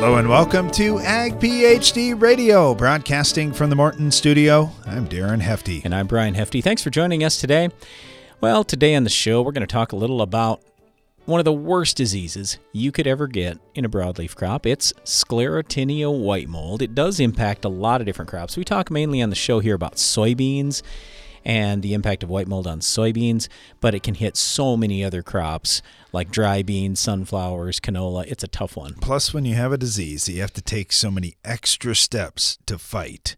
Hello and welcome to Ag PhD Radio, broadcasting from the Morton studio. I'm Darren Hefty. And I'm Brian Hefty. Thanks for joining us today. Well, today on the show, we're going to talk a little about one of the worst diseases you could ever get in a broadleaf crop. It's sclerotinia white mold. It does impact a lot of different crops. We talk mainly on the show here about soybeans and the impact of white mold on soybeans, but it can hit so many other crops like dry beans, sunflowers, canola. It's a tough one. Plus, when you have a disease, you have to take so many extra steps to fight.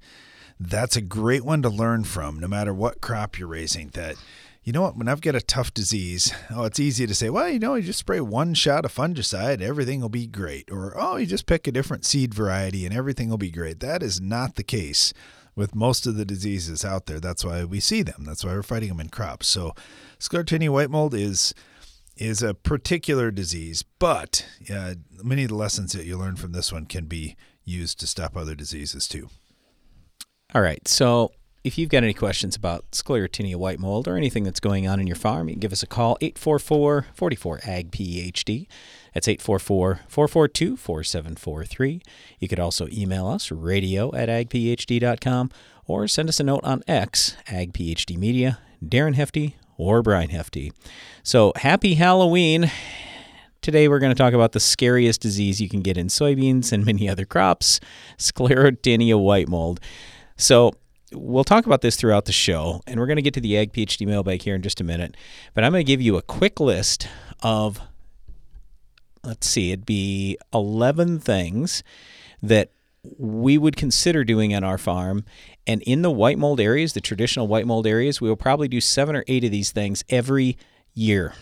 That's a great one to learn from, no matter what crop you're raising. That you know what, when I've got a tough disease, oh, it's easy to say, well, you know, you just spray one shot of fungicide, everything will be great. Or, oh, you just pick a different seed variety and everything will be great. That is not the case with most of the diseases out there. That's why we see them. That's why we're fighting them in crops. So, sclerotinia white mold is is a particular disease, but uh, many of the lessons that you learn from this one can be used to stop other diseases too. All right. So, if you've got any questions about sclerotinia white mold or anything that's going on in your farm, you can give us a call 844 44 AG PhD. That's 844 442 4743. You could also email us radio at agphd.com or send us a note on X, AgPhD Media, Darren Hefty, or Brian Hefty. So happy Halloween. Today we're going to talk about the scariest disease you can get in soybeans and many other crops, sclerotinia white mold. So we'll talk about this throughout the show, and we're going to get to the Ag PhD mailbag here in just a minute. But I'm going to give you a quick list of let's see, it'd be 11 things that we would consider doing on our farm. And in the white mold areas, the traditional white mold areas, we will probably do seven or eight of these things every year.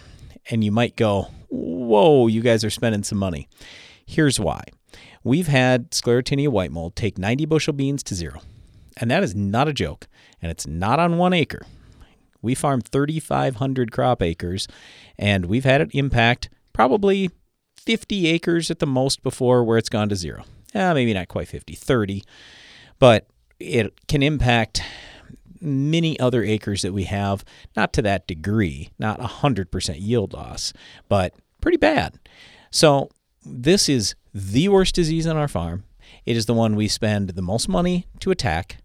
And you might go, whoa, you guys are spending some money. Here's why. We've had sclerotinia white mold take 90 bushel beans to zero. And that is not a joke. And it's not on one acre. We farm 3,500 crop acres, and we've had it impact probably 50 acres at the most before where it's gone to zero. Eh, maybe not quite 50, 30, but it can impact many other acres that we have, not to that degree, not 100% yield loss, but pretty bad. So, this is the worst disease on our farm. It is the one we spend the most money to attack.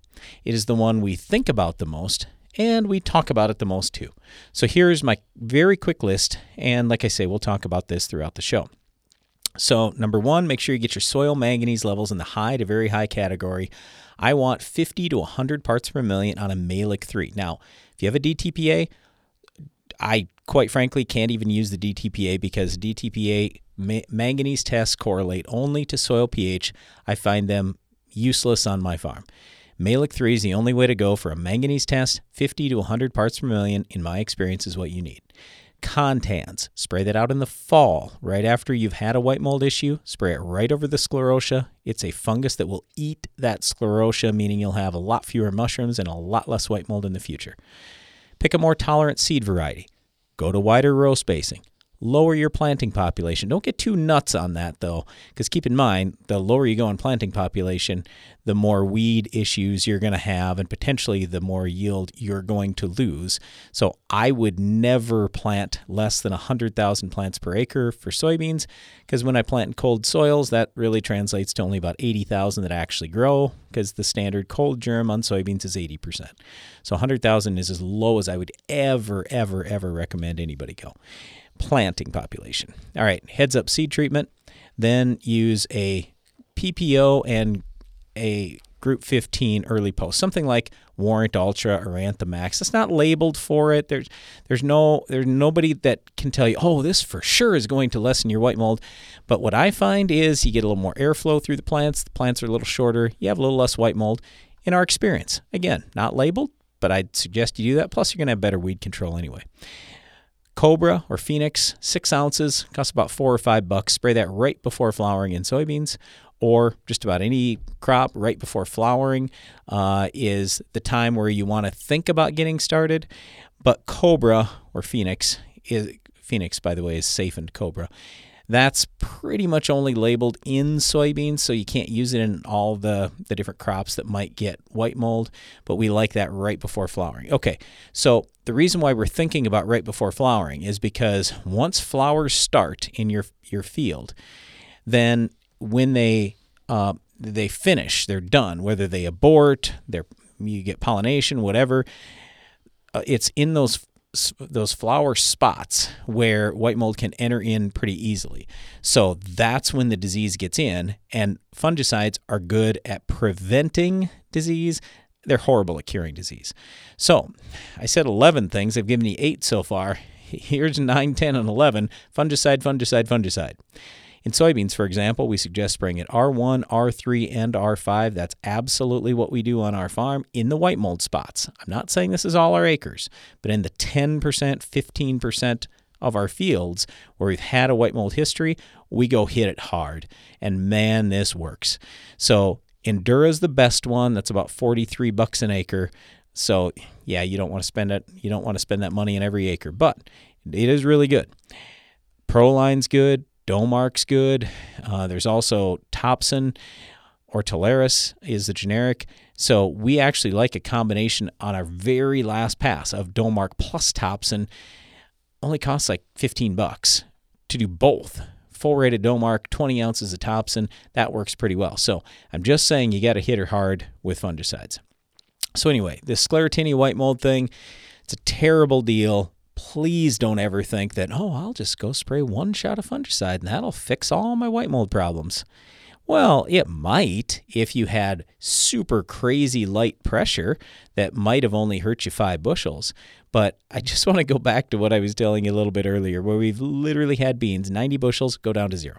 It is the one we think about the most, and we talk about it the most too. So, here's my very quick list, and like I say, we'll talk about this throughout the show. So, number one, make sure you get your soil manganese levels in the high to very high category. I want 50 to 100 parts per million on a Mehlich 3. Now, if you have a DTPA, I quite frankly can't even use the DTPA because DTPA ma- manganese tests correlate only to soil pH. I find them useless on my farm. Mehlich 3 is the only way to go for a manganese test. 50 to 100 parts per million, in my experience, is what you need. Contans. Spray that out in the fall, right after you've had a white mold issue. Spray it right over the sclerotia. It's a fungus that will eat that sclerotia, meaning you'll have a lot fewer mushrooms and a lot less white mold in the future. Pick a more tolerant seed variety. Go to wider row spacing lower your planting population. Don't get too nuts on that though, because keep in mind, the lower you go in planting population, the more weed issues you're going to have, and potentially the more yield you're going to lose. So I would never plant less than 100,000 plants per acre for soybeans, because when I plant in cold soils, that really translates to only about 80,000 that actually grow, because the standard cold germ on soybeans is 80%. So 100,000 is as low as I would ever, ever, ever recommend anybody go planting population. All right, heads up seed treatment. Then use a PPO and a Group 15 early post, something like Warrant Ultra or Anthem Maxx. It's not labeled for it. There's there's no there's nobody that can tell you, oh, this for sure is going to lessen your white mold. But what I find is you get a little more airflow through the plants. The plants are a little shorter. You have a little less white mold. In our experience, again, not labeled, but I'd suggest you do that. Plus, you're going to have better weed control anyway. Cobra or Phoenix, six ounces, costs about four or five bucks. Spray that right before flowering in soybeans or just about any crop right before flowering uh, is the time where you want to think about getting started. But Cobra or Phoenix is Phoenix, by the way, is safe and Cobra that's pretty much only labeled in soybeans, so you can't use it in all the, the different crops that might get white mold, but we like that right before flowering. Okay, so the reason why we're thinking about right before flowering is because once flowers start in your, your field, then when they uh, they finish, they're done. Whether they abort, they're you get pollination, whatever. Uh, it's in those those flower spots where white mold can enter in pretty easily. So that's when the disease gets in, and fungicides are good at preventing disease. They're horrible at curing disease. So I said 11 things. I've given you eight so far. Here's 9, 10, and 11 fungicide, fungicide, fungicide. In soybeans, for example, we suggest spraying at R1, R3, and R5. That's absolutely what we do on our farm in the white mold spots. I'm not saying this is all our acres, but in the 10%, 15% of our fields where we've had a white mold history, we go hit it hard. And man, this works. So Endura's the best one. That's about 43 bucks an acre. So yeah, you don't want to spend it. You don't want to spend that money in every acre, but it is really good. Proline's good. Domark's good. Uh, there's also Topsin or Talaris is the generic. So we actually like a combination on our very last pass of Domark plus Topsin. Only costs like 15 bucks to do both. Full rated Domark, 20 ounces of Topsin. That works pretty well. So I'm just saying you got to hit her hard with fungicides. So anyway, this sclerotinia white mold thing, it's a terrible deal please don't ever think that, oh, I'll just go spray one shot of fungicide and that'll fix all my white mold problems. Well, it might if you had super crazy light pressure that might have only hurt you five bushels. But I just want to go back to what I was telling you a little bit earlier, where we've literally had beans, 90 bushels, go down to zero.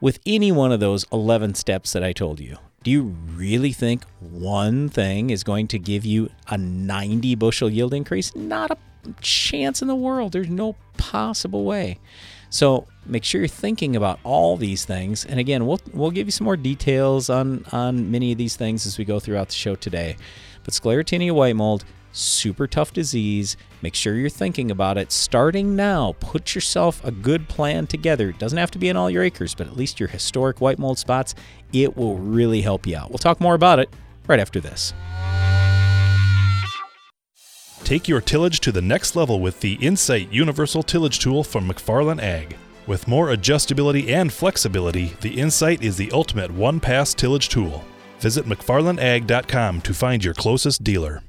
With any one of those 11 steps that I told you, do you really think one thing is going to give you a 90 bushel yield increase? Not a chance in the world. There's no possible way. So make sure you're thinking about all these things. And again, we'll we'll give you some more details on on many of these things as we go throughout the show today. But sclerotinia white mold, super tough disease. Make sure you're thinking about it starting now. Put yourself a good plan together. It doesn't have to be in all your acres, but at least your historic white mold spots. It will really help you out. We'll talk more about it right after this. Take your tillage to the next level with the Incite Universal Tillage Tool from McFarlane Ag. With more adjustability and flexibility, the Incite is the ultimate one pass tillage tool. Visit McFarlaneAg.com to find your closest dealer.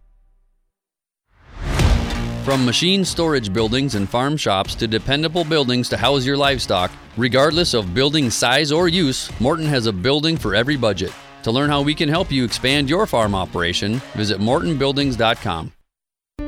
From machine storage buildings and farm shops to dependable buildings to house your livestock, regardless of building size or use, Morton has a building for every budget. To learn how we can help you expand your farm operation, visit mortonbuildings.com.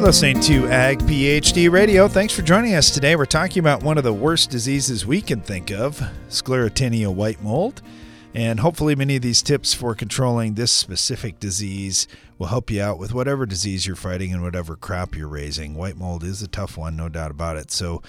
You're listening to Ag PhD Radio. Thanks for joining us today. We're talking about one of the worst diseases we can think of, sclerotinia white mold. And hopefully, many of these tips for controlling this specific disease will help you out with whatever disease you're fighting and whatever crop you're raising. White mold is a tough one, no doubt about it. So,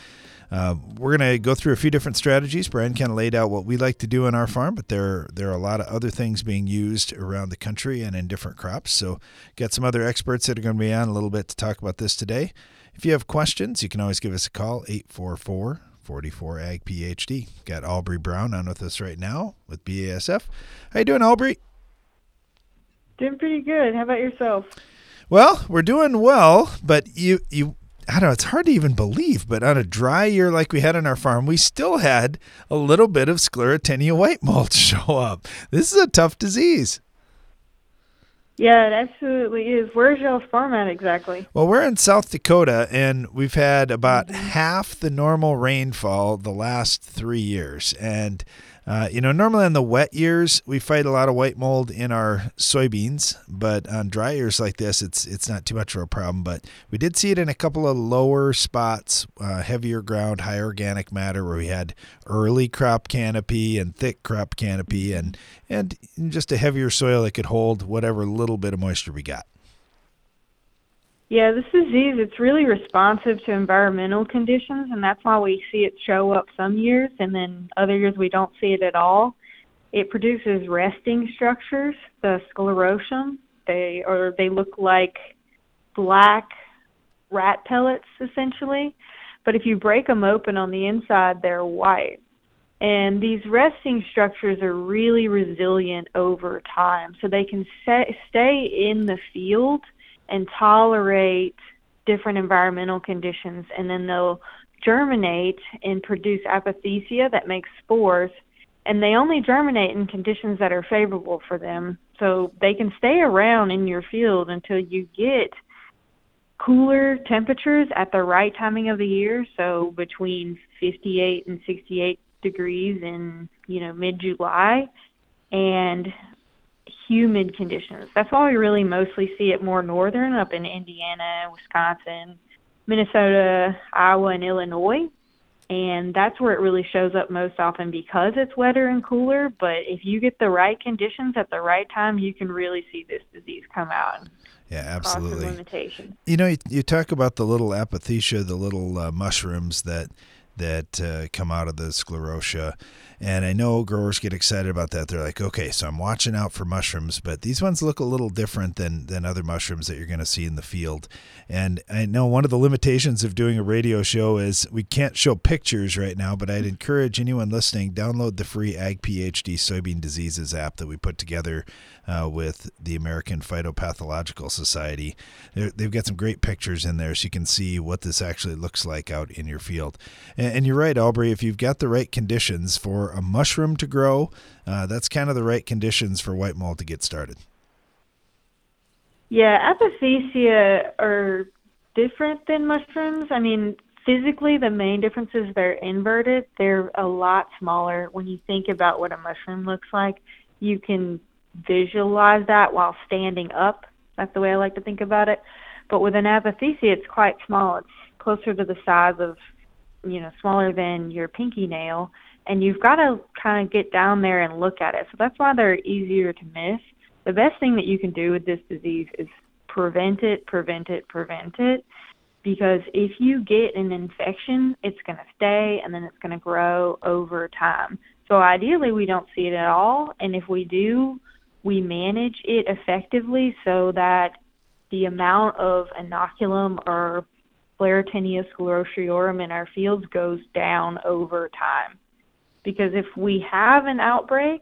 uh, we're going to go through a few different strategies. Brian kind of laid out what we like to do on our farm, but there there are a lot of other things being used around the country and in different crops. So, got some other experts that are going to be on a little bit to talk about this today. If you have questions, you can always give us a call 844 44 Ag PhD. Got Aubrey Brown on with us right now with BASF. How you doing, Aubrey? Doing pretty good. How about yourself? Well, we're doing well, but you you I don't know, it's hard to even believe, but on a dry year like we had on our farm, we still had a little bit of sclerotinia white mold show up. This is a tough disease. Yeah, it absolutely is. Where's y'all's farm at exactly? Well, we're in South Dakota, and we've had about mm-hmm. half the normal rainfall the last three years. And uh, you know, normally in the wet years we fight a lot of white mold in our soybeans, but on dry years like this, it's it's not too much of a problem. But we did see it in a couple of lower spots, uh, heavier ground, high organic matter, where we had early crop canopy and thick crop canopy, and and just a heavier soil that could hold whatever little bit of moisture we got. Yeah, this disease it's really responsive to environmental conditions, and that's why we see it show up some years, and then other years we don't see it at all. It produces resting structures, the sclerosum. They or they look like black rat pellets essentially, but if you break them open on the inside, they're white. And these resting structures are really resilient over time, so they can stay in the field and tolerate different environmental conditions, and then they'll germinate and produce apothecia that makes spores. And they only germinate in conditions that are favorable for them. So they can stay around in your field until you get cooler temperatures at the right timing of the year. So between 58 and 68 degrees in, you know, mid July and humid conditions. That's why we really mostly see it more northern, up in Indiana, Wisconsin, Minnesota, Iowa, and Illinois. And that's where it really shows up most often because it's wetter and cooler. But if you get the right conditions at the right time, you can really see this disease come out. Yeah, absolutely. You know, you, you, talk about the little apothecia, the little uh, mushrooms that that uh, come out of the sclerotia. And I know growers get excited about that. They're like, okay, so I'm watching out for mushrooms, but these ones look a little different than, than other mushrooms that you're going to see in the field. And I know one of the limitations of doing a radio show is we can't show pictures right now, but I'd encourage anyone listening, download the free Ag PhD soybean diseases app that we put together uh, with the American Phytopathological Society. They're, they've got some great pictures in there so you can see what this actually looks like out in your field. And, and you're right, Aubrey, if you've got the right conditions for a mushroom to grow, uh, that's kind of the right conditions for white mold to get started. Yeah, apothecia are different than mushrooms. I mean, physically, the main difference is they're inverted. They're a lot smaller. When you think about what a mushroom looks like, you can visualize that while standing up. That's the way I like to think about it. But with an apothecia, it's quite small. It's closer to the size of, you know, smaller than your pinky nail and you've got to kind of get down there and look at it. So that's why they're easier to miss. The best thing that you can do with this disease is prevent it, prevent it, prevent it. Because if you get an infection, it's going to stay and then it's going to grow over time. So ideally, we don't see it at all. And if we do, we manage it effectively so that the amount of inoculum or Sclerotinia sclerotiorum in our fields goes down over time. Because if we have an outbreak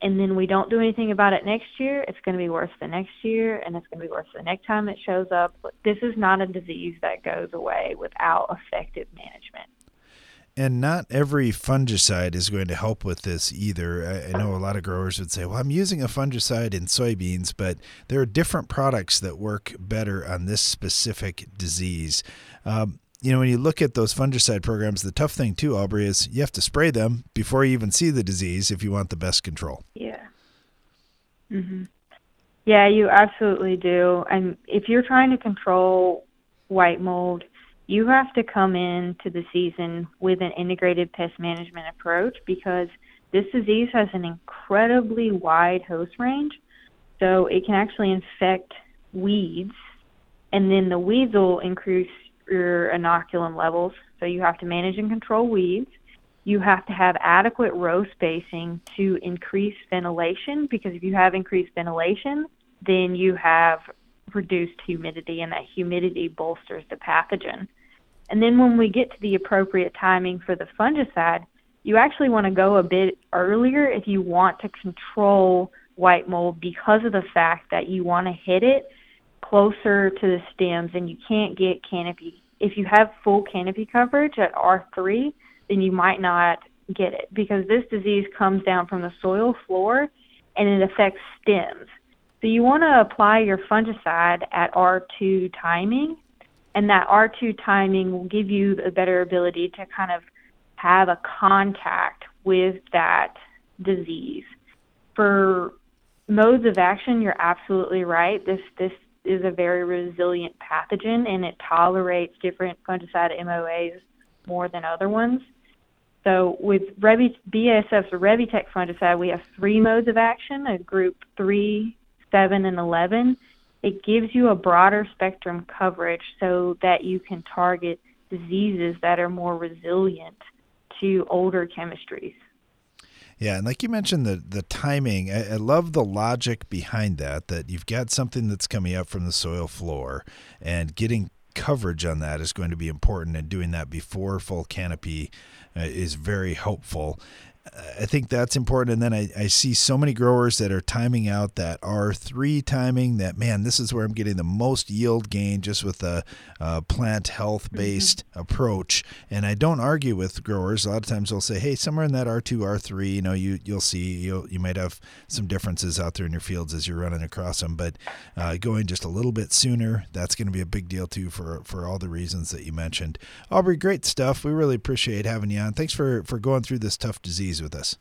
and then we don't do anything about it next year, it's going to be worse the next year and it's going to be worse the next time it shows up. This is not a disease that goes away without effective management. And not every fungicide is going to help with this either. I, know a lot of growers would say, well, I'm using a fungicide in soybeans, but there are different products that work better on this specific disease. Um, you know, when you look at those fungicide programs, the tough thing too, Aubrey, is you have to spray them before you even see the disease if you want the best control. Yeah. Mhm. Yeah, you absolutely do. And if you're trying to control white mold, you have to come into the season with an integrated pest management approach because this disease has an incredibly wide host range. So it can actually infect weeds, and then the weeds will increase your inoculum levels. So you have to manage and control weeds. You have to have adequate row spacing to increase ventilation because if you have increased ventilation, then you have reduced humidity, and that humidity bolsters the pathogen. And then when we get to the appropriate timing for the fungicide, you actually want to go a bit earlier if you want to control white mold because of the fact that you want to hit it closer to the stems and you can't get canopy. If you have full canopy coverage at R3, then you might not get it because this disease comes down from the soil floor and it affects stems. So you want to apply your fungicide at R2 timing, and that R2 timing will give you a better ability to kind of have a contact with that disease. For modes of action, you're absolutely right. This this is a very resilient pathogen and it tolerates different fungicide MOAs more than other ones. So with Revi, BASF's Revytek fungicide, we have three modes of action, a group 3, 7, and 11. It gives you a broader spectrum coverage so that you can target diseases that are more resilient to older chemistries. Yeah, and like you mentioned, the the timing. I, I, love the logic behind that. That you've got something that's coming up from the soil floor, and getting coverage on that is going to be important. And doing that before full canopy uh, is very helpful. I think that's important. And then I, I see so many growers that are timing out that R3 timing that, man, this is where I'm getting the most yield gain just with a, a plant health based mm-hmm. approach. And I don't argue with growers. A lot of times they'll say, hey, somewhere in that R2, R3, you know, you, you'll see, you'll, you might have some differences out there in your fields as you're running across them. But uh, going just a little bit sooner, that's going to be a big deal too for, for all the reasons that you mentioned. Aubrey, great stuff. We really appreciate having you on. Thanks for, for going through this tough disease with us.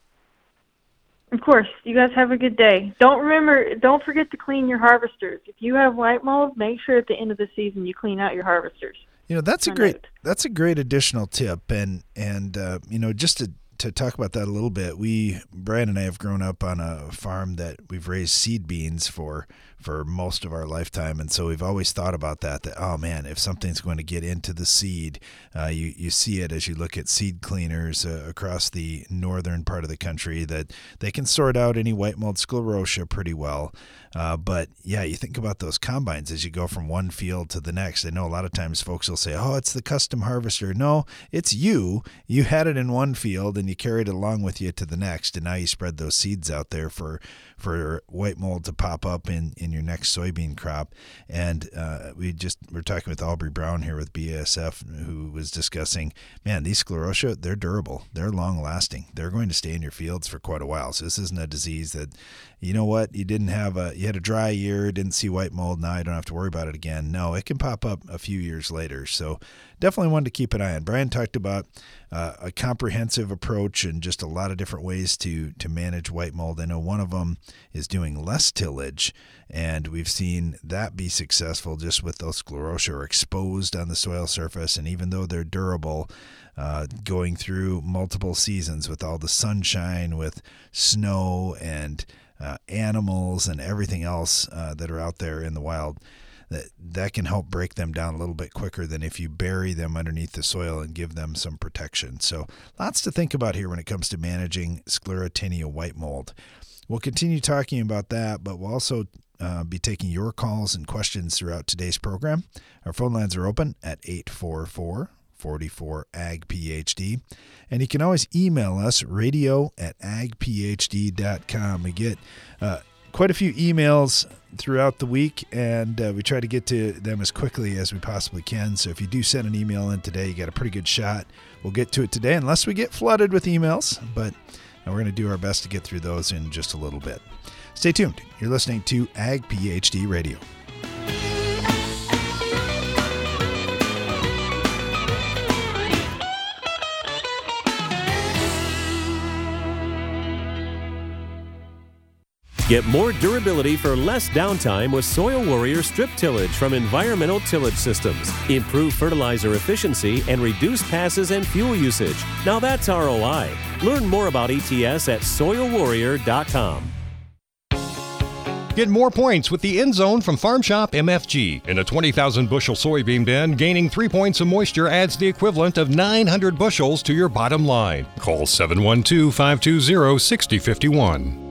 Of course. You guys have a good day. Don't remember don't forget to clean your harvesters. If you have white mold, make sure at the end of the season you clean out your harvesters. You know, that's a great note. that's a great additional tip and and uh, you know, just to to talk about that a little bit, we Brian and I have grown up on a farm that we've raised seed beans for for most of our lifetime, and so we've always thought about that. That oh man, if something's going to get into the seed, uh, you you see it as you look at seed cleaners uh, across the northern part of the country that they can sort out any white mold sclerotia pretty well. Uh, but yeah, you think about those combines as you go from one field to the next. I know a lot of times folks will say, "Oh, it's the custom harvester." No, it's you. You had it in one field and you carried it along with you to the next, and now you spread those seeds out there for for white mold to pop up in, in your next soybean crop. And uh, we just we're talking with Aubrey Brown here with BASF, who was discussing, man, these sclerotia they're durable, they're long lasting, they're going to stay in your fields for quite a while. So this isn't a disease that, you know what, you didn't have a you had a dry year, didn't see white mold, now you don't have to worry about it again. No, it can pop up a few years later. So definitely one to keep an eye on. Brian talked about uh, a comprehensive approach and just a lot of different ways to to manage white mold. I know one of them is doing less tillage, and we've seen that be successful just with those sclerotia exposed on the soil surface, and even though they're durable. Uh, going through multiple seasons with all the sunshine, with snow and uh, animals and everything else uh, that are out there in the wild, that that can help break them down a little bit quicker than if you bury them underneath the soil and give them some protection. So lots to think about here when it comes to managing sclerotinia white mold. We'll continue talking about that, but we'll also uh, be taking your calls and questions throughout today's program. Our phone lines are open at 844 44 ag phd and you can always email us radio at agphd.com we get uh, quite a few emails throughout the week, and uh, we try to get to them as quickly as we possibly can. So if you do send an email in today, you got a pretty good shot. We'll get to it today, unless we get flooded with emails, but we're going to do our best to get through those in just a little bit. Stay tuned. You're listening to Ag PhD Radio. Get more durability for less downtime with Soil Warrior strip tillage from Environmental Tillage Systems. Improve fertilizer efficiency and reduce passes and fuel usage. Now that's ROI. Learn more about ETS at soilwarrior.com. Get more points with the End Zone from Farm Shop MFG. In a 20,000 bushel soybean bin, gaining three points of moisture adds the equivalent of 900 bushels to your bottom line. Call 712 520 6051.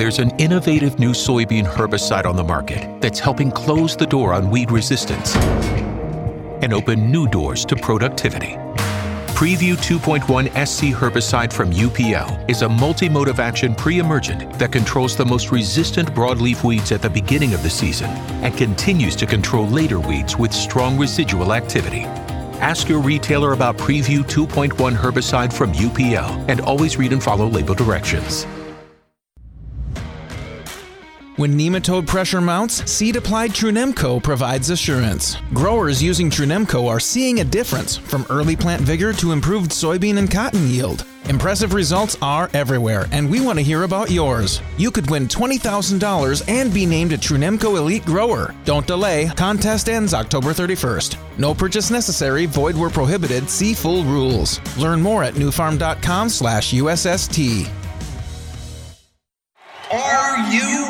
There's an innovative new soybean herbicide on the market that's helping close the door on weed resistance and open new doors to productivity. Preview 2.1 SC herbicide from UPL is a multi-mode of action pre-emergent that controls the most resistant broadleaf weeds at the beginning of the season and continues to control later weeds with strong residual activity. Ask your retailer about Preview 2.1 herbicide from UPL and always read and follow label directions. When nematode pressure mounts, seed applied Trunemco provides assurance. Growers using Trunemco are seeing a difference from early plant vigor to improved soybean and cotton yield. Impressive results are everywhere, and we want to hear about yours. You could win $20,000 and be named a Trunemco Elite Grower. Don't delay, contest ends October 31st. No purchase necessary, void where prohibited, see full rules. Learn more at nufarm.com slash USST. Are you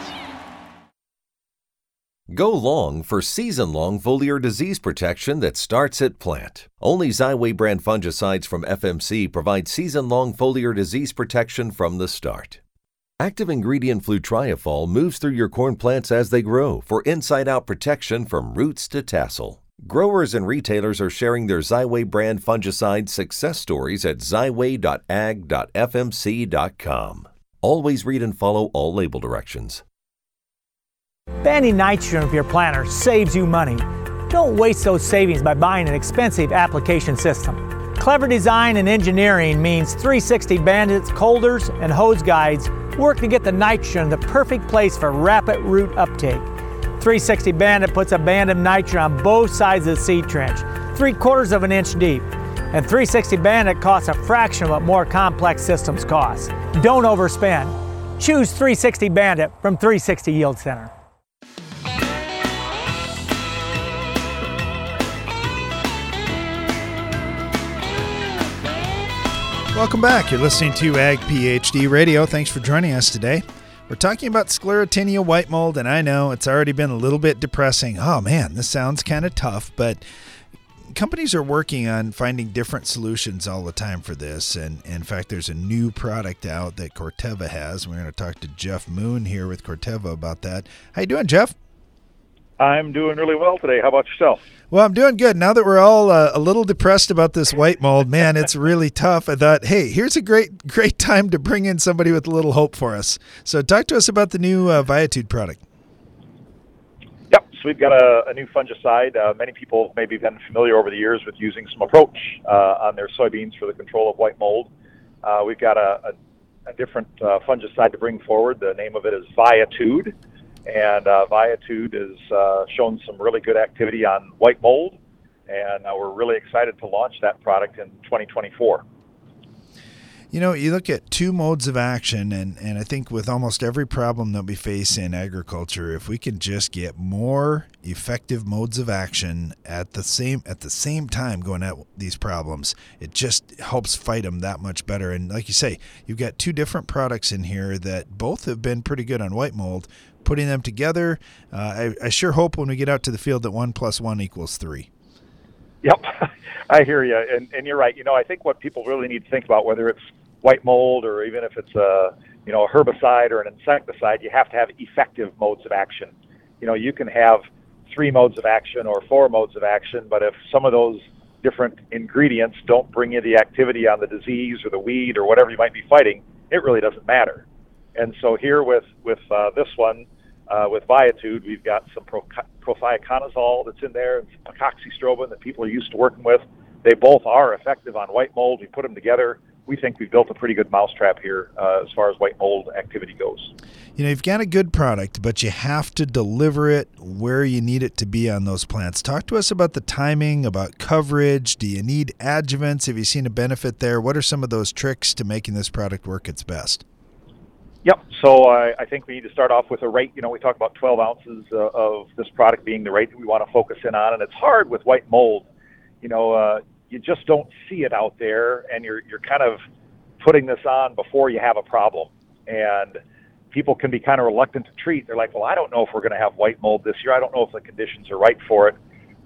Go long for season long foliar disease protection that starts at plant. Only Xyway brand fungicides from FMC provide season long foliar disease protection from the start. Active ingredient flutriafol moves through your corn plants as they grow for inside out protection from roots to tassel. Growers and retailers are sharing their Xyway brand fungicide success stories at xyway.ag.fmc.com. Always read and follow all label directions. Banning nitrogen with your planter saves you money. Don't waste those savings by buying an expensive application system. Clever design and engineering means 360 Bandits, Colders, and hose guides work to get the nitrogen the perfect place for rapid root uptake. 360 Bandit puts a band of nitrogen on both sides of the seed trench, three quarters of an inch deep. And 360 Bandit costs a fraction of what more complex systems cost. Don't overspend. Choose 360 Bandit from 360 Yield Center. Welcome back. You're listening to Ag PhD Radio. Thanks for joining us today. We're talking about sclerotinia white mold, and I know it's already been a little bit depressing. Oh man, this sounds kind of tough, but companies are working on finding different solutions all the time for this. And, in fact, there's a new product out that Corteva has. We're going to talk to Jeff Moon here with Corteva about that. How you doing, Jeff? I'm doing really well today. How about yourself? Well, I'm doing good. Now that we're all uh, a little depressed about this white mold, man, it's really tough. I thought, hey, here's a great, great time to bring in somebody with a little hope for us. So, talk to us about the new uh, Viatude product. Yep. So we've got a, a new fungicide. Uh, many people have maybe been familiar over the years with using some Aproach uh, on their soybeans for the control of white mold. Uh, we've got a, a, a different uh, fungicide to bring forward. The name of it is Viatude and uh, Viatude has uh, shown some really good activity on white mold, and uh, we're really excited to launch that product in 2024. You know, you look at two modes of action, and, and I think with almost every problem that we face in agriculture, if we can just get more effective modes of action at the same at the same time going at these problems, it just helps fight them that much better. And like you say, you've got two different products in here that both have been pretty good on white mold, putting them together. Uh, I, I, sure hope when we get out to the field that one plus one equals three. Yep, I hear you, and, and you're right. You know, I think what people really need to think about, whether it's white mold or even if it's a you know a herbicide or an insecticide, you have to have effective modes of action. You know, you can have three modes of action or four modes of action, but if some of those different ingredients don't bring you the activity on the disease or the weed or whatever you might be fighting, it really doesn't matter. And so here with with uh, this one, uh, with Viatude, we've got some pro- prothioconazole that's in there, and some that people are used to working with. They both are effective on white mold. We put them together. We think we've built a pretty good mousetrap here uh, as far as white mold activity goes. You know, you've got a good product, but you have to deliver it where you need it to be on those plants. Talk to us about the timing, about coverage. Do you need adjuvants? Have you seen a benefit there? What are some of those tricks to making this product work its best? Yep. So I, I think we need to start off with a rate. You know, we talk about 12 ounces uh, of this product being the rate that we want to focus in on, and it's hard with white mold. You know, uh, you just don't see it out there, and you're you're kind of putting this on before you have a problem, and people can be kind of reluctant to treat. They're like, well, I don't know if we're going to have white mold this year. I don't know if the conditions are right for it.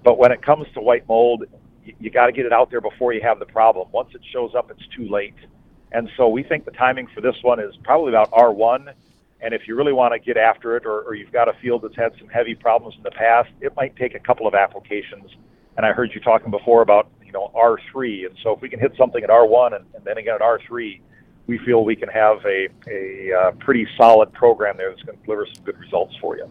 But when it comes to white mold, you, you got to get it out there before you have the problem. Once it shows up, it's too late. And so we think the timing for this one is probably about R1. And if you really want to get after it, or, or you've got a field that's had some heavy problems in the past, it might take a couple of applications. And I heard you talking before about know R3. And so if we can hit something at R1 and, and then again at R3, we feel we can have a, a uh, pretty solid program there that's going to deliver some good results for you.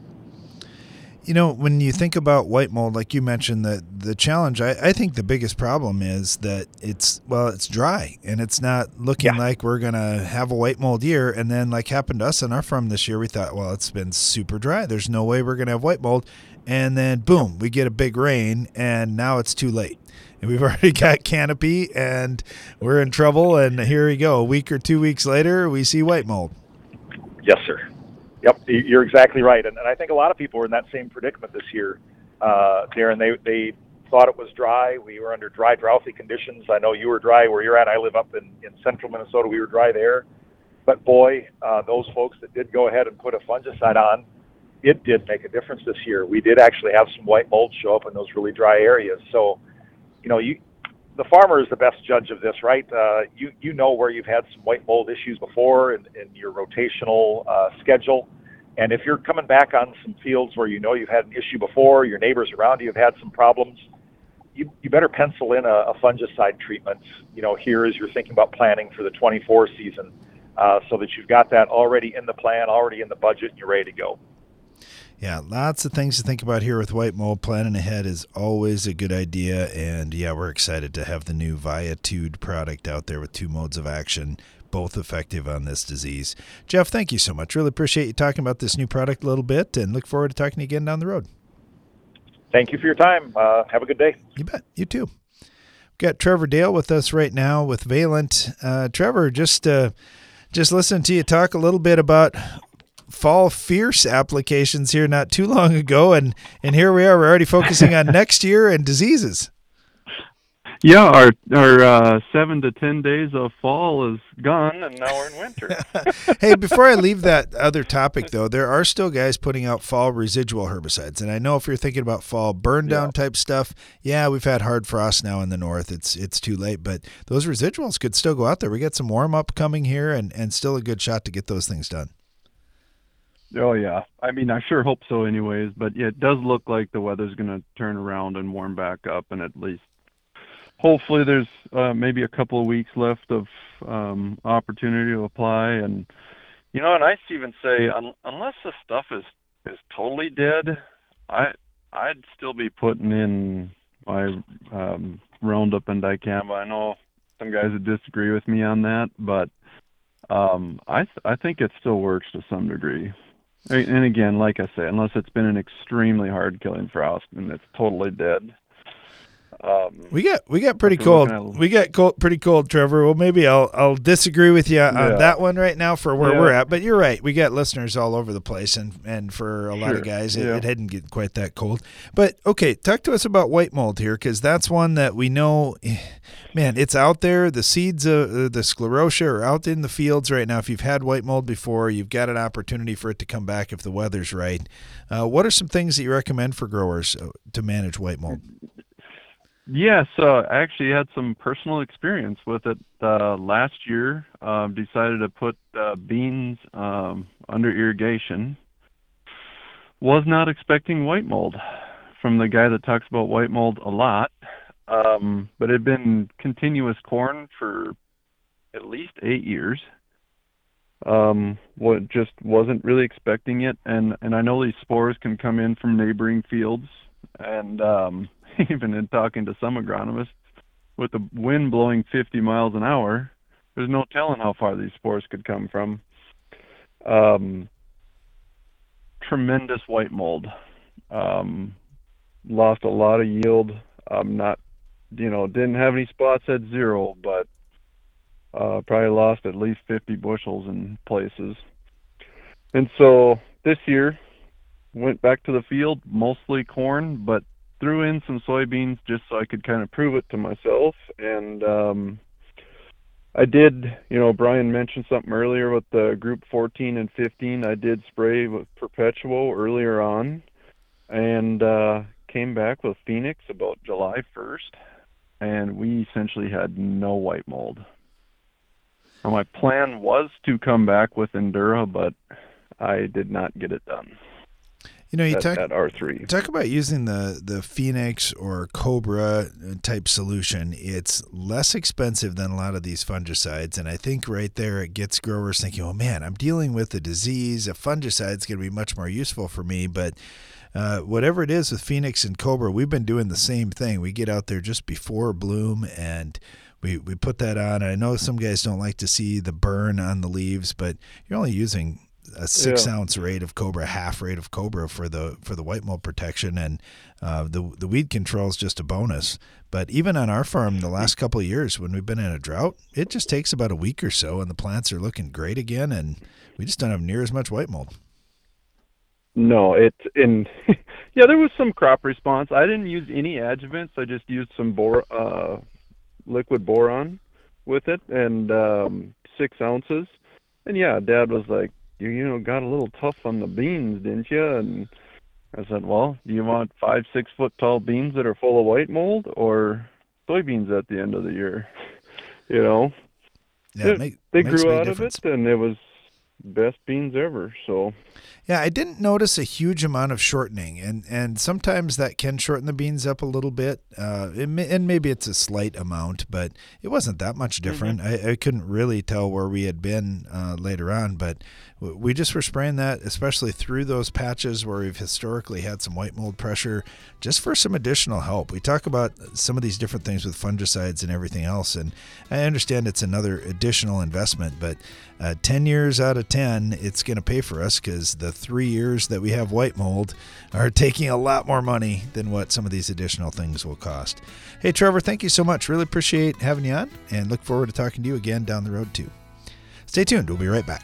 You know, when you think about white mold, like you mentioned, the the challenge, I, I think the biggest problem is that it's well, it's dry and it's not looking yeah. like we're gonna have a white mold year. And then, like happened to us on our farm this year, we thought, well, it's been super dry. There's no way we're gonna have white mold. And then, boom, we get a big rain, and now it's too late. We've already got canopy, and we're in trouble. And here we go. A week or two weeks later, we see white mold. Yes, sir. Yep, you're exactly right, and, and I think a lot of people were in that same predicament this year, uh, Darren. They they thought it was dry. We were under dry, drouthy conditions. I know you were dry where you're at. I live up in, in central Minnesota. We were dry there, but boy, uh, those folks that did go ahead and put a fungicide on, it did make a difference this year. We did actually have some white mold show up in those really dry areas. So, you know, you the farmer is the best judge of this, right? Uh, you you know where you've had some white mold issues before in, in your rotational uh, schedule, and if you're coming back on some fields where you know you've had an issue before, your neighbors around you have had some problems, you you better pencil in a, a fungicide treatment. You know, here as you're thinking about planning for the 24 season, uh, so that you've got that already in the plan, already in the budget, and you're ready to go. Yeah, lots of things to think about here with white mold. Planning ahead is always a good idea. And yeah, we're excited to have the new Viatude product out there with two modes of action, both effective on this disease. Jeff, thank you so much. Really appreciate you talking about this new product a little bit and look forward to talking to you again down the road. Thank you for your time. Uh, have a good day. You bet. You too. We've got Trevor Dale with us right now with Valent. Uh, Trevor, just uh, just listen to you talk a little bit about fall fierce applications here not too long ago, and and here we are. We're already focusing on next year and diseases. Yeah, our our uh, seven to ten days of fall is gone, and now we're in winter. hey, before I leave that other topic, though, there are still guys putting out fall residual herbicides, and I know if you're thinking about fall burn down yeah. type stuff, yeah, we've had hard frost now in the north. It's it's too late, but those residuals could still go out there. We got some warm up coming here, and and still a good shot to get those things done. Oh yeah, I mean I sure hope so, anyways. But yeah, it does look like the weather's going to turn around and warm back up, and at least hopefully there's uh, maybe a couple of weeks left of um, opportunity to apply. And you know, and I even say un- unless the stuff is is totally dead, I I'd still be putting in my um, Roundup and dicamba. I know some guys would disagree with me on that, but um, I th- I think it still works to some degree. And again, like I say, unless it's been an extremely hard killing frost and it's totally dead, um, we got we got pretty cold. We got cold, pretty cold, Trevor. Well, maybe I'll I'll disagree with you on yeah. that one right now for where yeah. we're at. But you're right. We got listeners all over the place, and and for a lot sure. of guys, it, yeah. it, didn't get quite that cold. But okay, talk to us about white mold here, because that's one that we know. Man, it's out there. The seeds of uh, the sclerotia are out in the fields right now. If you've had white mold before, you've got an opportunity for it to come back if the weather's right. Uh, what are some things that you recommend for growers uh, to manage white mold? Yes, uh, I actually had some personal experience with it uh, last year. Um, decided to put uh, beans um, under irrigation. Was not expecting white mold from the guy that talks about white mold a lot, um, but it had been continuous corn for at least eight years. Um, what just wasn't really expecting it, and and I know these spores can come in from neighboring fields, and um, even in talking to some agronomists, with the wind blowing 50 miles an hour, there's no telling how far these spores could come from. Um, tremendous white mold. Um, lost a lot of yield. Um, not, you know, didn't have any spots at zero, but uh, probably lost at least 50 bushels in places. And so this year, went back to the field, mostly corn, but threw in some soybeans just so I could kind of prove it to myself. And um, I did, you know, Brian mentioned something earlier with the group 14 and 15. I did spray with Perpetual earlier on and uh, came back with Phoenix about July 1st. And we essentially had no white mold. Now, my plan was to come back with Endura, but I did not get it done. You know, you at, talk at R3. Talk about using the the Phoenix or Cobra type solution. It's less expensive than a lot of these fungicides, and I think right there it gets growers thinking, "Oh man, I'm dealing with a disease. A fungicide is going to be much more useful for me." But uh, whatever it is with Phoenix and Cobra, we've been doing the same thing. We get out there just before bloom and we, we put that on. I know some guys don't like to see the burn on the leaves, but you're only using a six Yeah. ounce rate of Cobra, half rate of Cobra for the for the white mold protection, and uh, the the weed control is just a bonus. But even on our farm, the last couple of years when we've been in a drought, it just takes about a week or so, and the plants are looking great again, and we just don't have near as much white mold. No, it in yeah, there was some crop response. I didn't use any adjuvants. I just used some bor uh, liquid boron with it and um, six ounces. And yeah, Dad was like, "You you know got a little tough on the beans, didn't you?" And I said, "Well, do you want five six foot tall beans that are full of white mold or soybeans at the end of the year?" you know. Yeah, It- make- they grew out difference. of it, and it was best beans ever. So. Yeah, I didn't notice a huge amount of shortening, and and sometimes that can shorten the beans up a little bit, uh, it may, and maybe it's a slight amount, but it wasn't that much different. I, I couldn't really tell where we had been uh, later on, but we just were spraying that, especially through those patches where we've historically had some white mold pressure, just for some additional help. We talk about some of these different things with fungicides and everything else, and I understand it's another additional investment, but uh, 10 years out of 10, it's going to pay for us because the three years that we have white mold are taking a lot more money than what some of these additional things will cost. Hey, Trevor, thank you so much. Really appreciate having you on and look forward to talking to you again down the road, too. Stay tuned. We'll be right back.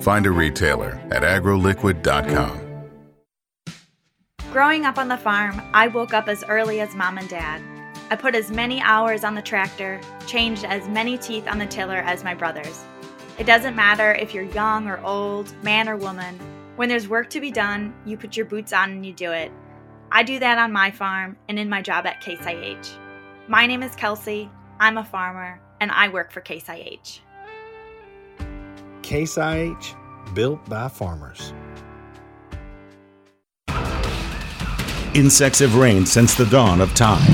Find a retailer at agroliquid.com. Growing up on the farm, I woke up as early as mom and dad. I put as many hours on the tractor, changed as many teeth on the tiller as my brothers. It doesn't matter if you're young or old, man or woman. When there's work to be done, you put your boots on and you do it. I do that on my farm and in my job at Case IH. My name is Kelsey, I'm a farmer, and I work for Case IH. Case IH, built by farmers. Insects have reigned since the dawn of time,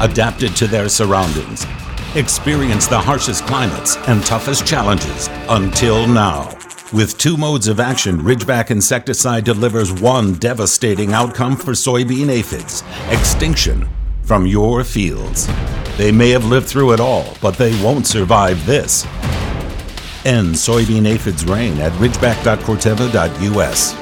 adapted to their surroundings, experienced the harshest climates and toughest challenges until now. With two modes of action, Ridgeback insecticide delivers one devastating outcome for soybean aphids extinction from your fields. They may have lived through it all, but they won't survive this. End soybean aphids reign at ridgeback.corteva.us.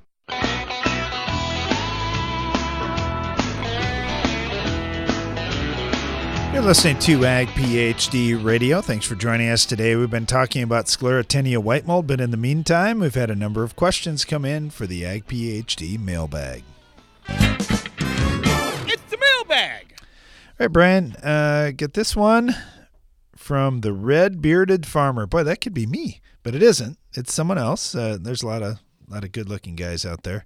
You're listening to Ag PhD Radio. Thanks for joining us today. We've been talking about sclerotinia white mold, but in the meantime, we've had a number of questions come in for the Ag PhD mailbag. It's the mailbag. All right, Brian, uh, get this one from the red bearded farmer. Boy, that could be me, but it isn't. It's someone else. Uh, there's a lot of a lot of good looking guys out there.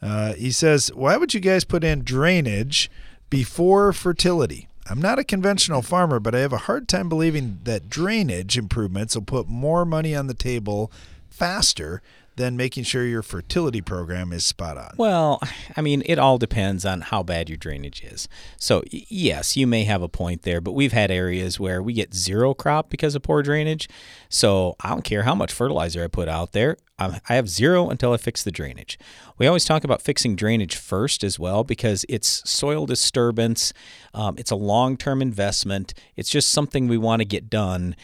Uh, he says, "Why would you guys put in drainage before fertility?" I'm not a conventional farmer, but I have a hard time believing that drainage improvements will put more money on the table faster than making sure your fertility program is spot on. Well, I mean, it all depends on how bad your drainage is. So, yes, you may have a point there, but we've had areas where we get zero crop because of poor drainage. So, I don't care how much fertilizer I put out there, I have zero until I fix the drainage. We always talk about fixing drainage first as well because it's soil disturbance, um, it's a long term investment, it's just something we want to get done.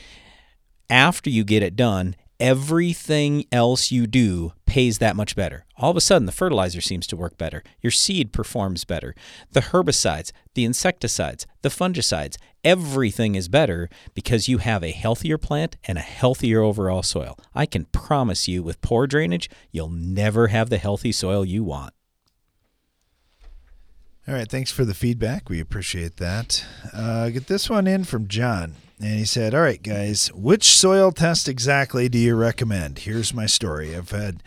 After you get it done, everything else you do pays that much better. All of a sudden, the fertilizer seems to work better. Your seed performs better. The herbicides, the insecticides, the fungicides, everything is better because you have a healthier plant and a healthier overall soil. I can promise you, with poor drainage, you'll never have the healthy soil you want. All right, thanks for the feedback. We appreciate that. Uh, get this one in from John. And he said, All right, guys, which soil test exactly do you recommend? Here's my story. I've had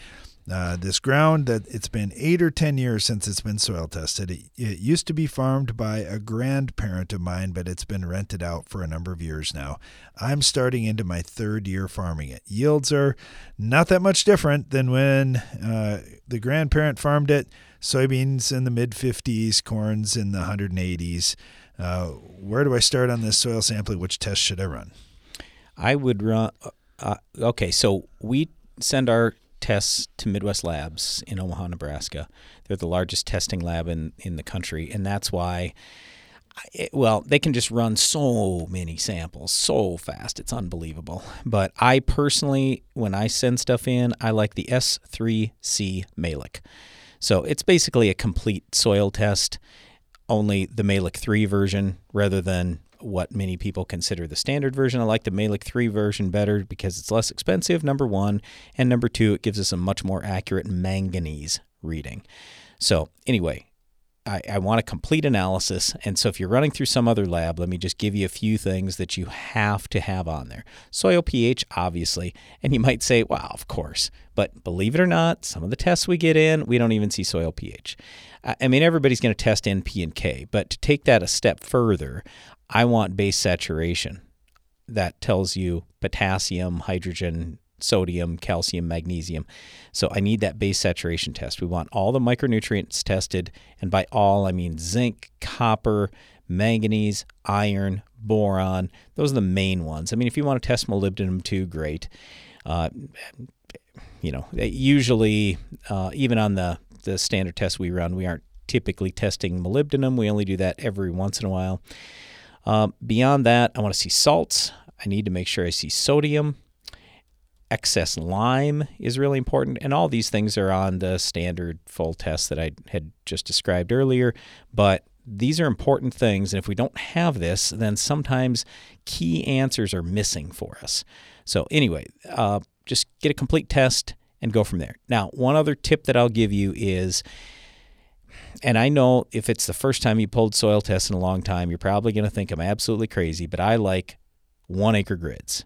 uh, this ground that it's been eight or 10 years since it's been soil tested. It, it, used to be farmed by a grandparent of mine, but it's been rented out for a number of years now. I'm starting into my third year farming it. Yields are not that much different than when uh, the grandparent farmed it. Soybeans in the mid 50s, corns in the 180s. Uh, where do I start on this soil sampling? Which test should I run? I would run. Uh, okay, so we send our tests to Midwest Labs in Omaha, Nebraska. They're the largest testing lab in, in the country, and that's why. It, well, they can just run so many samples so fast. It's unbelievable. But I personally, when I send stuff in, I like the S3C Mehlich. So it's basically a complete soil test only the Mehlich 3 version rather than what many people consider the standard version. I like the Mehlich 3 version better because it's less expensive, number one. And number two, it gives us a much more accurate manganese reading. So, anyway, I, I, want a complete analysis. And so, if you're running through some other lab, let me just give you a few things that you have to have on there. Soil pH, obviously. And you might say, wow, of course. But believe it or not, some of the tests we get in, we don't even see soil pH. I mean, everybody's going to test NP and K, but to take that a step further, I want base saturation. That tells you potassium, hydrogen, sodium, calcium, magnesium. So I need that base saturation test. We want all the micronutrients tested, and by all I mean zinc, copper, manganese, iron, boron. Those are the main ones. I mean, if you want to test molybdenum too, great. Uh, you know, usually uh, even on the the standard tests we run, we aren't typically testing molybdenum. We only do that every once in a while. Uh, beyond that, I want to see salts. I need to make sure I see sodium. Excess lime is really important, and all these things are on the standard full test that I had just described earlier. But these are important things, and if we don't have this, then sometimes key answers are missing for us. So, anyway, uh, just get a complete test and go from there. Now, one other tip that I'll give you is and I know if it's the first time you pulled soil tests in a long time, you're probably going to think I'm absolutely crazy, but I like one acre grids.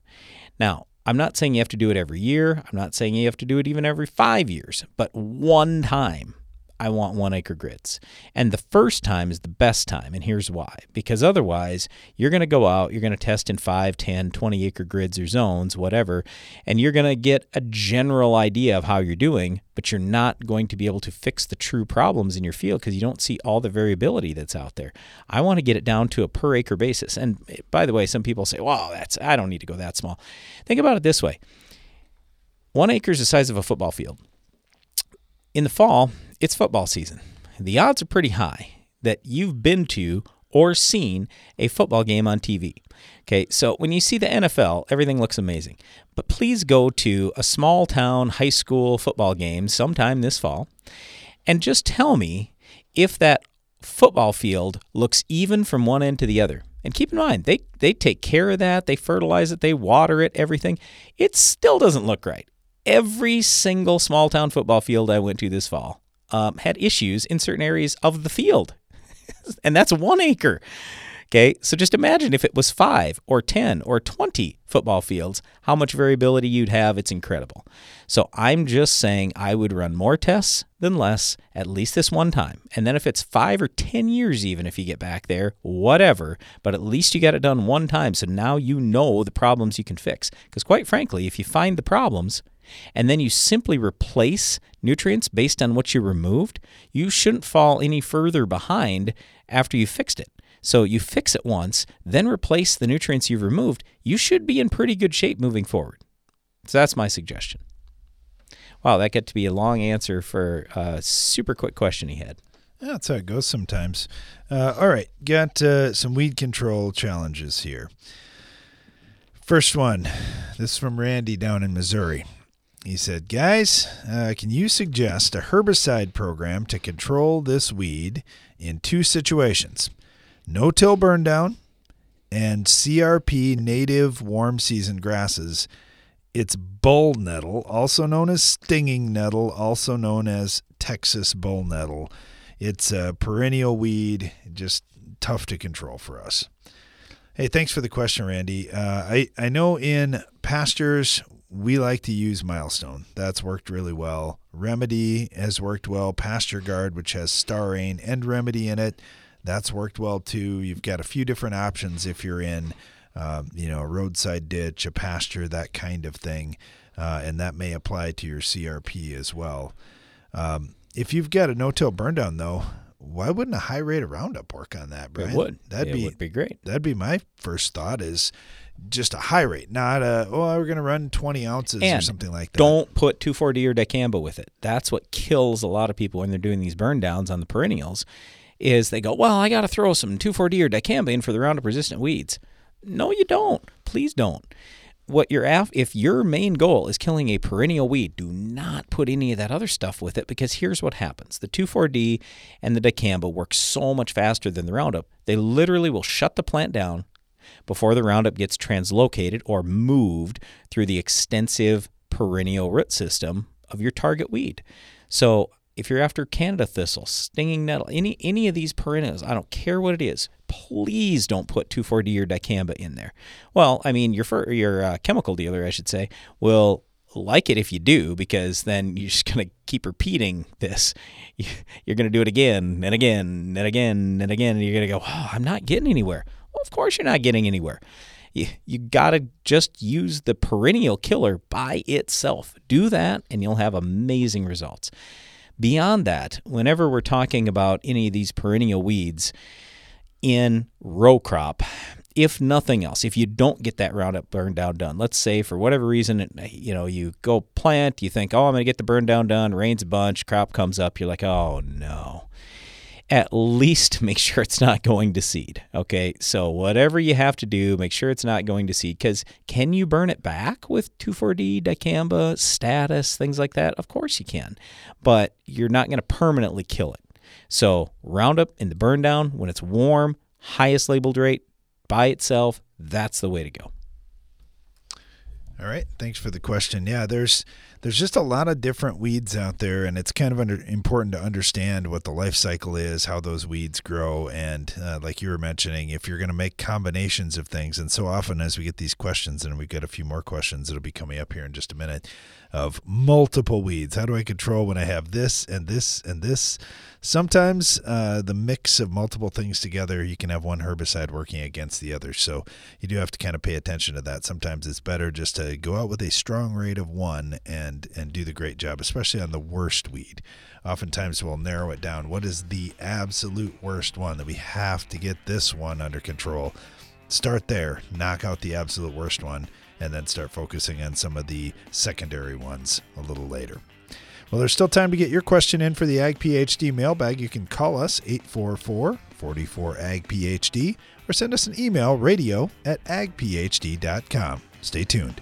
Now, I'm not saying you have to do it every year. I'm not saying you have to do it even every five years, but one time I want one acre grids. And the first time is the best time. And here's why. Because otherwise, you're going to go out, you're going to test in 5, 10, 20 acre grids or zones, whatever, and you're going to get a general idea of how you're doing, but you're not going to be able to fix the true problems in your field because you don't see all the variability that's out there. I want to get it down to a per acre basis. And eh, by the way, some people say, well, that's, I don't need to go that small. Think about it this way one acre is the size of a football field. In the fall, it's football season. The odds are pretty high that you've been to or seen a football game on TV. Okay, so when you see the NFL, everything looks amazing. But please go to a small town high school football game sometime this fall and just tell me if that football field looks even from one end to the other. And keep in mind, they, they take care of that, they fertilize it, they water it, everything. It still doesn't look right. Every single small town football field I went to this fall um, had issues in certain areas of the field. and that's one acre. Okay, so just imagine if it was five or 10 or 20 football fields, how much variability you'd have. It's incredible. So I'm just saying I would run more tests than less, at least this one time. And then if it's five or 10 years, even if you get back there, whatever, but at least you got it done one time. So now you know the problems you can fix. Because quite frankly, if you find the problems, and then you simply replace nutrients based on what you removed, you shouldn't fall any further behind after you fixed it. So you fix it once, then replace the nutrients you've removed, you should be in pretty good shape moving forward. So that's my suggestion. Wow, that got to be a long answer for a super quick question he had. That's how it goes sometimes. Uh, all right, got uh, some weed control challenges here. First one, this is from Randy down in Missouri. He said, Guys, uh, can you suggest a herbicide program to control this weed in two situations? No till burn down and CRP native warm season grasses. It's bull nettle, also known as stinging nettle, also known as Texas bull nettle. It's a perennial weed, just tough to control for us. Hey, thanks for the question, Randy. Uh, I, I know in pastures we like to use Milestone. That's worked really well. Remedy has worked well. PastureGard, which has Starane and Remedy in it, that's worked well too. You've got a few different options if you're in, um, you know, a roadside ditch, a pasture, that kind of thing, uh, and that may apply to your CRP as well. Um, if you've got a no-till burn down though, why wouldn't a high rate of Roundup work on that, Brian? It would. That'd it be would be great. That'd be my first thought is just a high rate, not a oh we're gonna run twenty ounces and or something like that. Don't put 2,4-D or dicamba with it. That's what kills a lot of people when they're doing these burn downs on the perennials. Is they go, well, I got to throw some 2,4-D or dicamba in for the Roundup resistant weeds. No, you don't. Please don't. What you're af- if your main goal is killing a perennial weed, do not put any of that other stuff with it because here's what happens: the 2,4-D and the dicamba work so much faster than the Roundup. They literally will shut the plant down before the Roundup gets translocated or moved through the extensive perennial root system of your target weed. So if you're after Canada thistle, stinging nettle, any any of these perennials, I don't care what it is, please don't put 2,4-D or dicamba in there. Well, I mean, your your uh, chemical dealer, I should say, will like it if you do because then you're just going to keep repeating this. You're going to do it again and again and again and again, and you're going to go, oh, I'm not getting anywhere. Well, of course you're not getting anywhere. You, you got to just use the perennial killer by itself. Do that, and you'll have amazing results. Beyond that, whenever we're talking about any of these perennial weeds in row crop, if nothing else, if you don't get that Roundup burn down done, let's say for whatever reason, you know, you go plant, you think, oh, I'm going to get the burn down done, rains a bunch, crop comes up, you're like, oh no at least make sure it's not going to seed. Okay, so whatever you have to do, make sure it's not going to seed. Because can you burn it back with 2,4-D, dicamba, status, things like that? Of course you can, but you're not going to permanently kill it. So Roundup in the burn down when it's warm, highest labeled rate by itself. That's the way to go. All right, thanks for the question. Yeah, there's there's just a lot of different weeds out there, and it's kind of under, important to understand what the life cycle is, how those weeds grow, and uh, like you were mentioning, if you're going to make combinations of things. And so often, as we get these questions, and we get a few more questions that'll be coming up here in just a minute, of multiple weeds. How do I control when I have this and this and this? Sometimes uh, the mix of multiple things together, you can have one herbicide working against the other. So you do have to kind of pay attention to that. Sometimes it's better just to go out with a strong rate of one and and do the great job, especially on the worst weed. Oftentimes we'll narrow it down. What is the absolute worst one that we have to get this one under control? Start there, knock out the absolute worst one, and then start focusing on some of the secondary ones a little later. Well, there's still time to get your question in for the Ag PhD mailbag. You can call us 844 44 Ag PhD or send us an email radio at agphd.com. Stay tuned.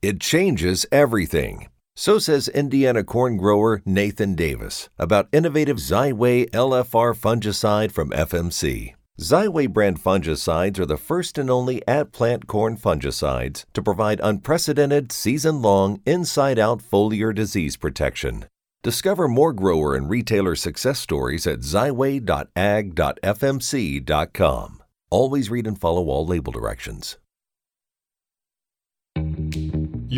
It changes everything. So says Indiana corn grower Nathan Davis about innovative Xyway LFR fungicide from FMC. Xyway brand fungicides are the first and only at plant corn fungicides to provide unprecedented season long inside out foliar disease protection. Discover more grower and retailer success stories at xyway.ag.fmc.com. Always read and follow all label directions.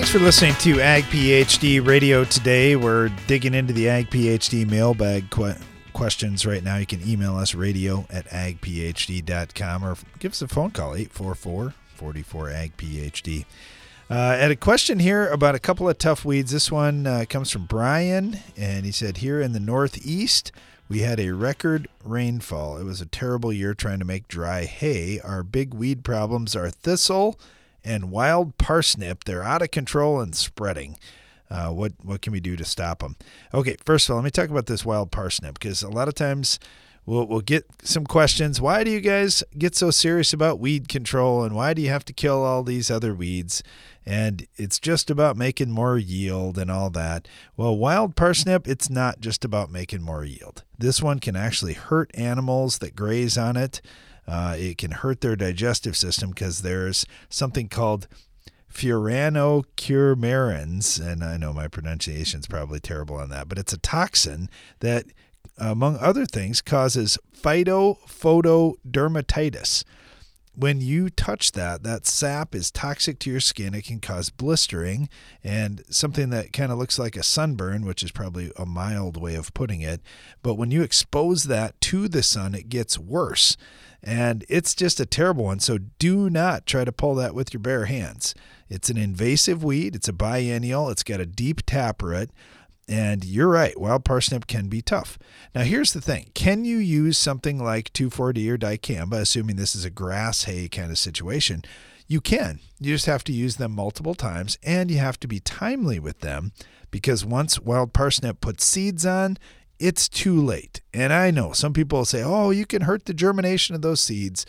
Thanks for listening to Ag PhD Radio today. We're digging into the Ag PhD mailbag que- questions right now. You can email us radio at agphd.com or give us a phone call 844 44 Ag PhD. Uh, and a question here about a couple of tough weeds. This one uh, comes from Brian, and he said, Here in the Northeast, we had a record rainfall. It was a terrible year trying to make dry hay. Our big weed problems are thistle and wild parsnip. They're out of control and spreading. Uh, what what can we do to stop them? Okay, first of all, let me talk about this wild parsnip because a lot of times we'll we'll get some questions. Why do you guys get so serious about weed control, and why do you have to kill all these other weeds? And it's just about making more yield and all that. Well, wild parsnip, it's not just about making more yield. This one can actually hurt animals that graze on it. Uh, it can hurt their digestive system because there's something called furanocoumarins, and I know my pronunciation is probably terrible on that, but it's a toxin that, among other things, causes phytophotodermatitis. When you touch that, that sap is toxic to your skin. It can cause blistering and something that kind of looks like a sunburn, which is probably a mild way of putting it. But when you expose that to the sun, it gets worse. And it's just a terrible one. So do not try to pull that with your bare hands. It's an invasive weed, it's a biennial, it's got a deep taproot. And you're right, wild parsnip can be tough. Now, here's the thing can you use something like 2,4-D or dicamba, assuming this is a grass hay kind of situation? You can. You just have to use them multiple times and you have to be timely with them because once wild parsnip puts seeds on, it's too late. And I know some people say, oh, you can hurt the germination of those seeds.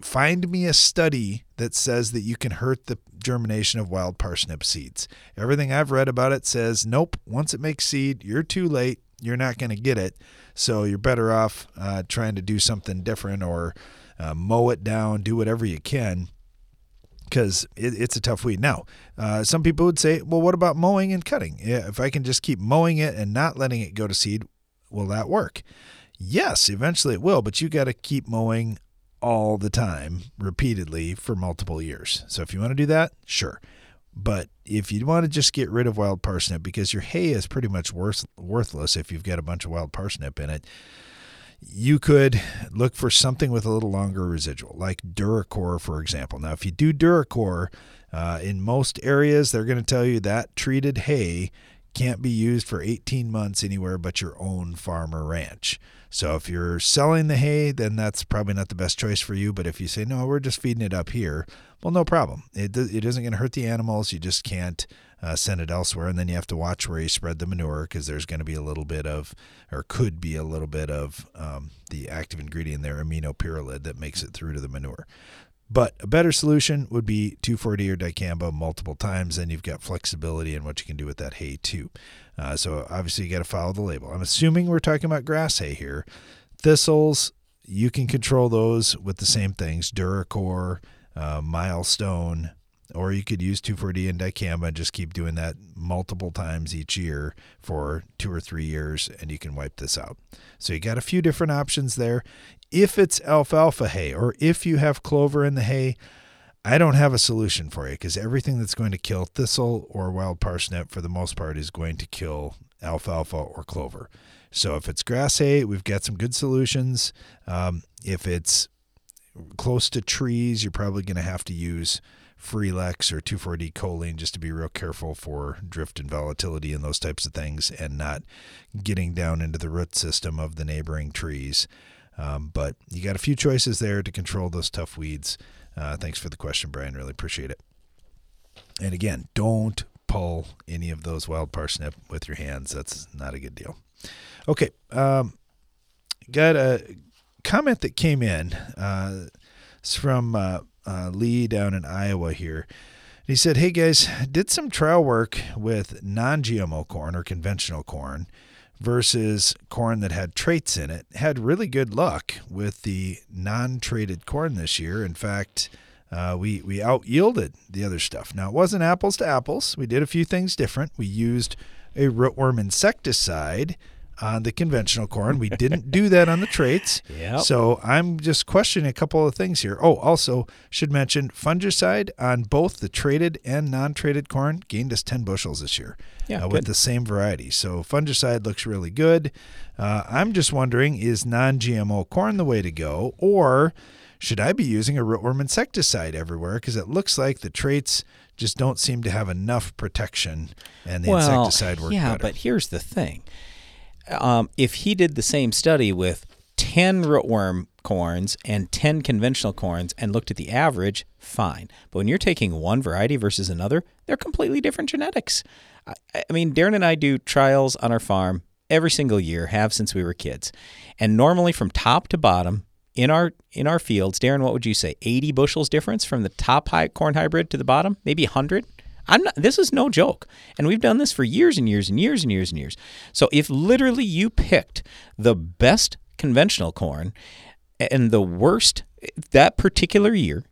Find me a study that says that you can hurt the germination of wild parsnip seeds. Everything I've read about it says, nope, once it makes seed, you're too late. You're not going to get it. So you're better off uh, trying to do something different or uh, mow it down, do whatever you can because it, it's a tough weed. Now, uh, some people would say, well, what about mowing and cutting? If I can just keep mowing it and not letting it go to seed, will that work? Yes, eventually it will, but you got to keep mowing all the time, repeatedly for multiple years. So if you want to do that, sure. But if you want to just get rid of wild parsnip because your hay is pretty much worth, worthless if you've got a bunch of wild parsnip in it, you could look for something with a little longer residual, like Duracor, for example. Now, if you do Duracor, uh, in most areas, they're going to tell you that treated hay can't be used for 18 months anywhere but your own farm or ranch. So if you're selling the hay, then that's probably not the best choice for you. But if you say, no, we're just feeding it up here, well, no problem. It, it isn't going to hurt the animals. You just can't uh, send it elsewhere. And then you have to watch where you spread the manure because there's going to be a little bit of, or could be a little bit of um, the active ingredient there, aminopyralid, that makes it through to the manure. But a better solution would be 2,4-D or dicamba multiple times, and you've got flexibility in what you can do with that hay too. Uh, so obviously you got to follow the label. I'm assuming we're talking about grass hay here. Thistles, you can control those with the same things: Duracor, uh, Milestone, or you could use 2,4-D and dicamba and just keep doing that multiple times each year for two or three years, and you can wipe this out. So you got a few different options there. If it's alfalfa hay or if you have clover in the hay, I don't have a solution for you because everything that's going to kill thistle or wild parsnip for the most part is going to kill alfalfa or clover. So if it's grass hay, we've got some good solutions. Um, if it's close to trees, you're probably going to have to use Freelexx or 2,4-D choline just to be real careful for drift and volatility and those types of things and not getting down into the root system of the neighboring trees. Um, but you got a few choices there to control those tough weeds. Uh, thanks for the question, Brian. Really appreciate it. And again, don't pull any of those wild parsnip with your hands. That's not a good deal. Okay. Um, got a comment that came in. Uh, it's from uh, uh, Lee down in Iowa here. He said, Hey guys, did some trial work with non GMO corn or conventional corn versus corn that had traits in it. Had really good luck with the non-traited corn this year. In fact, uh, we we out yielded the other stuff. Now it wasn't apples to apples. We did a few things different. We used a rootworm insecticide on the conventional corn. We didn't do that on the traits. Yep. So I'm just questioning a couple of things here. Oh, also should mention fungicide on both the traited and non-traited corn gained us 10 bushels this year Yeah, uh, with the same variety. So fungicide looks really good. Uh, I'm just wondering, is non-GMO corn the way to go, or should I be using a rootworm insecticide everywhere? Because it looks like the traits just don't seem to have enough protection, and the well, insecticide works yeah, better. but here's the thing. Um, if he did the same study with 10 rootworm corns and 10 conventional corns and looked at the average, fine. But when you're taking one variety versus another, they're completely different genetics. I, I mean, Darren and I do trials on our farm every single year, have since we were kids. And normally from top to bottom, in our in our fields, Darren, what would you say? 80 bushels difference from the top high corn hybrid to the bottom? Maybe 100? I'm not this is no joke. And we've done this for years and years and years and years and years. So if literally you picked the best conventional corn and the worst that particular year,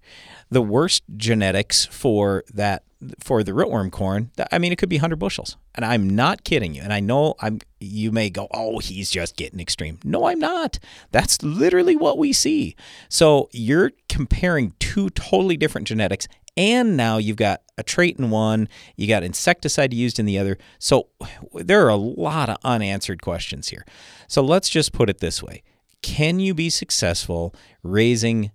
the worst genetics for that for the rootworm corn, I mean, it could be 100 bushels. And I'm not kidding you. And I know I'm you may go, "Oh, he's just getting extreme." No, I'm not. That's literally what we see. So, you're comparing two totally different genetics and now you've got a trait in one, you got insecticide used in the other. So, there are a lot of unanswered questions here. So, let's just put it this way. Can you be successful raising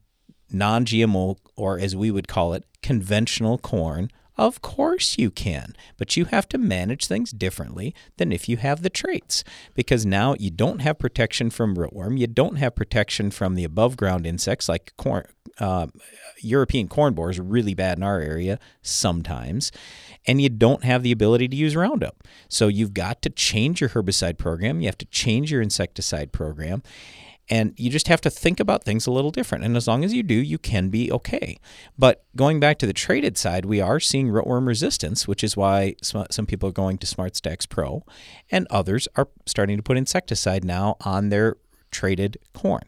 non GMO, or as we would call it, conventional corn of course you can, but you have to manage things differently than if you have the traits because now you don't have protection from rootworm, you don't have protection from the above ground insects like corn. Uh, European corn borer is really bad in our area sometimes, and you don't have the ability to use Roundup. So you've got to change your herbicide program, you have to change your insecticide program, and you just have to think about things a little different. And as long as you do, you can be okay. But going back to the traited side, we are seeing rootworm resistance, which is why some people are going to SmartStax Pro, and others are starting to put insecticide now on their traited corn.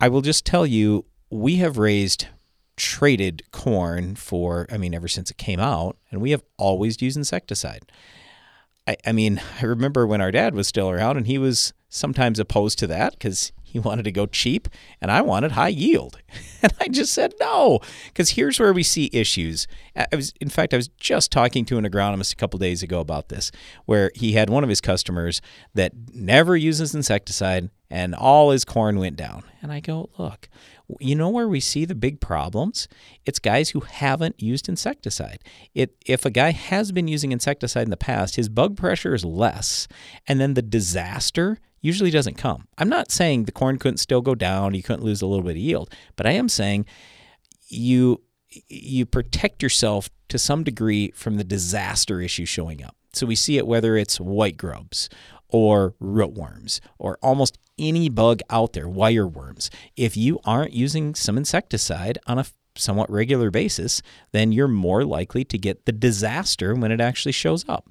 I will just tell you, we have raised traited corn for, I mean, ever since it came out, and we have always used insecticide. I, I mean, I remember when our dad was still around and he was sometimes opposed to that because he wanted to go cheap and I wanted high yield. And I just said no, because here's where we see issues. I was, in fact, I was just talking to an agronomist a couple days ago about this, where he had one of his customers that never uses insecticide and all his corn went down. And I go, look, you know where we see the big problems? It's guys who haven't used insecticide. It if a guy has been using insecticide in the past, his bug pressure is less, and then the disaster usually doesn't come. I'm not saying the corn couldn't still go down, you couldn't lose a little bit of yield, but I am saying you you protect yourself to some degree from the disaster issue showing up. So we see it whether it's white grubs or rootworms or almost any bug out there, wireworms. If you aren't using some insecticide on a somewhat regular basis, then you're more likely to get the disaster when it actually shows up.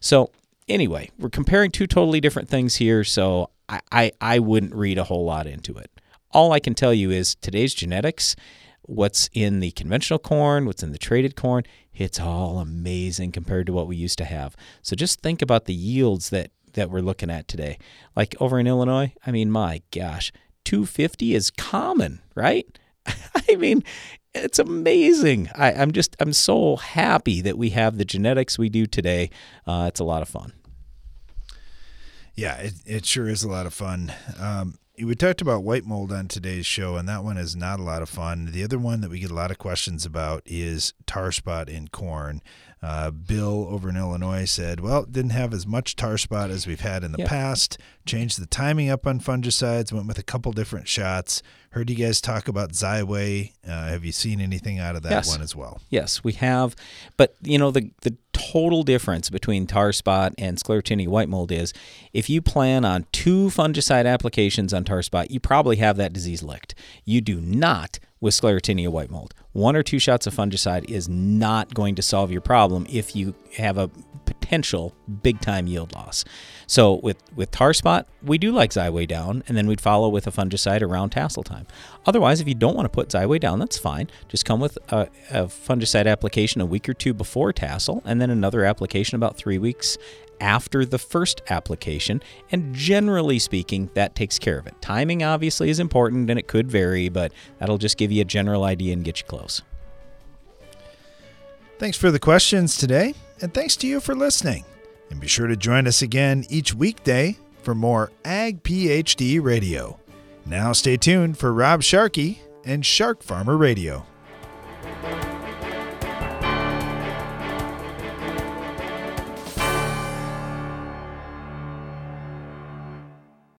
So anyway, we're comparing two totally different things here, so I, I, I wouldn't read a whole lot into it. All I can tell you is today's genetics, what's in the conventional corn, what's in the traited corn, it's all amazing compared to what we used to have. So just think about the yields that that we're looking at today. Like over in Illinois, I mean, my gosh, 250 is common, right? I mean, it's amazing. I, am just I'm so happy that we have the genetics we do today. Uh, it's a lot of fun. Yeah, it, it sure is a lot of fun. Um, we talked about white mold on today's show, and that one is not a lot of fun. The other one that we get a lot of questions about is tar spot in corn. Uh, Bill over in Illinois said, well, didn't have as much tar spot as we've had in the past. Changed the timing up on fungicides, went with a couple different shots. Heard you guys talk about Xyway. Uh, have you seen anything out of that yes. one as well? Yes, we have. But, you know, the, the total difference between tar spot and sclerotinia white mold is if you plan on two fungicide applications on tar spot, you probably have that disease licked. You do not with sclerotinia white mold. One or two shots of fungicide is not going to solve your problem if you have a potential big time yield loss. So with with tar spot, we do like Xyway down, and then we'd follow with a fungicide around tassel time. Otherwise, if you don't want to put Xyway down, that's fine. Just come with a, a fungicide application a week or two before tassel, and then another application about three weeks after the first application, and generally speaking, that takes care of it. Timing obviously is important and it could vary, but that'll just give you a general idea and get you close. Thanks for the questions today, and thanks to you for listening. And be sure to join us again each weekday for more Ag PhD Radio. Now stay tuned for Rob Sharkey and Shark Farmer Radio.